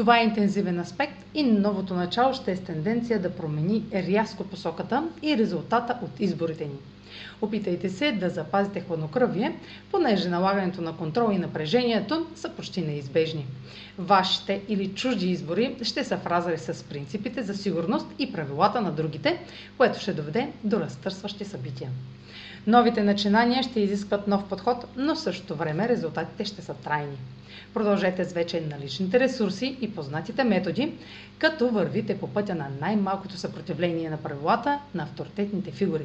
Това е интензивен аспект и новото начало ще е с тенденция да промени рязко посоката и резултата от изборите ни. Опитайте се да запазите хладнокръвие, понеже налагането на контрол и напрежението са почти неизбежни. Вашите или чужди избори ще са в с принципите за сигурност и правилата на другите, което ще доведе до разтърсващи събития. Новите начинания ще изискват нов подход, но в същото време резултатите ще са трайни. Продължете с вече наличните ресурси и познатите методи, като вървите по пътя на най-малкото съпротивление на правилата на авторитетните фигури.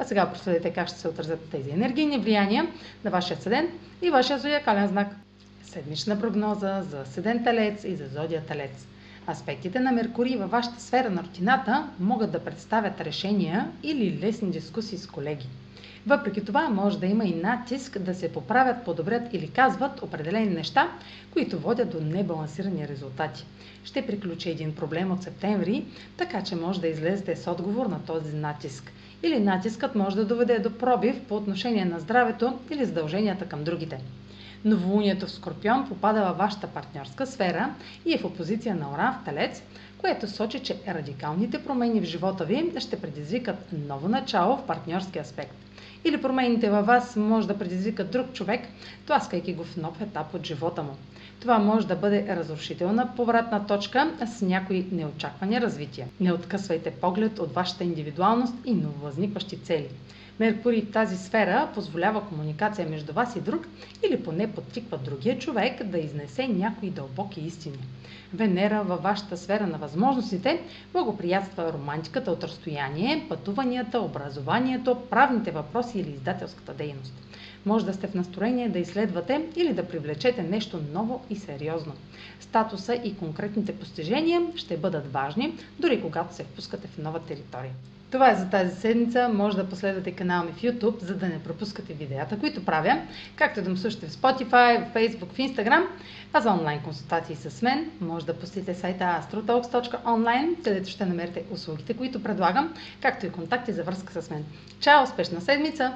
А сега проследете как ще се отразят тези енергийни влияния на вашия седент и вашия зодиакален знак. Седмична прогноза за седен талец и за зодия талец. Аспектите на Меркурий във вашата сфера на рутината могат да представят решения или лесни дискусии с колеги. Въпреки това може да има и натиск да се поправят, подобрят или казват определени неща, които водят до небалансирани резултати. Ще приключи един проблем от септември, така че може да излезете с отговор на този натиск. Или натискът може да доведе до пробив по отношение на здравето или задълженията към другите. Новолунието в Скорпион попада във вашата партньорска сфера и е в опозиция на Оран в Телец, което сочи, че радикалните промени в живота ви ще предизвикат ново начало в партньорски аспект. Или промените във вас може да предизвикат друг човек, тласкайки го в нов етап от живота му. Това може да бъде разрушителна повратна точка с някои неочаквани развития. Не откъсвайте поглед от вашата индивидуалност и нововъзникващи цели. Меркурий в тази сфера позволява комуникация между вас и друг или поне подтиква другия човек да изнесе някои дълбоки истини. Венера във вашата сфера на възможностите благоприятства романтиката от разстояние, пътуванията, образованието, правните въпроси или издателската дейност. Може да сте в настроение да изследвате или да привлечете нещо ново и сериозно. Статуса и конкретните постижения ще бъдат важни, дори когато се впускате в нова територия. Това е за тази седмица. Може да последвате канала ми в YouTube, за да не пропускате видеята, които правя, както да ме слушате в Spotify, в Facebook, в Instagram. А за онлайн консултации с мен, може да посетите сайта astrotalks.online, където ще намерите услугите, които предлагам, както и контакти за връзка с мен. Чао! Успешна седмица!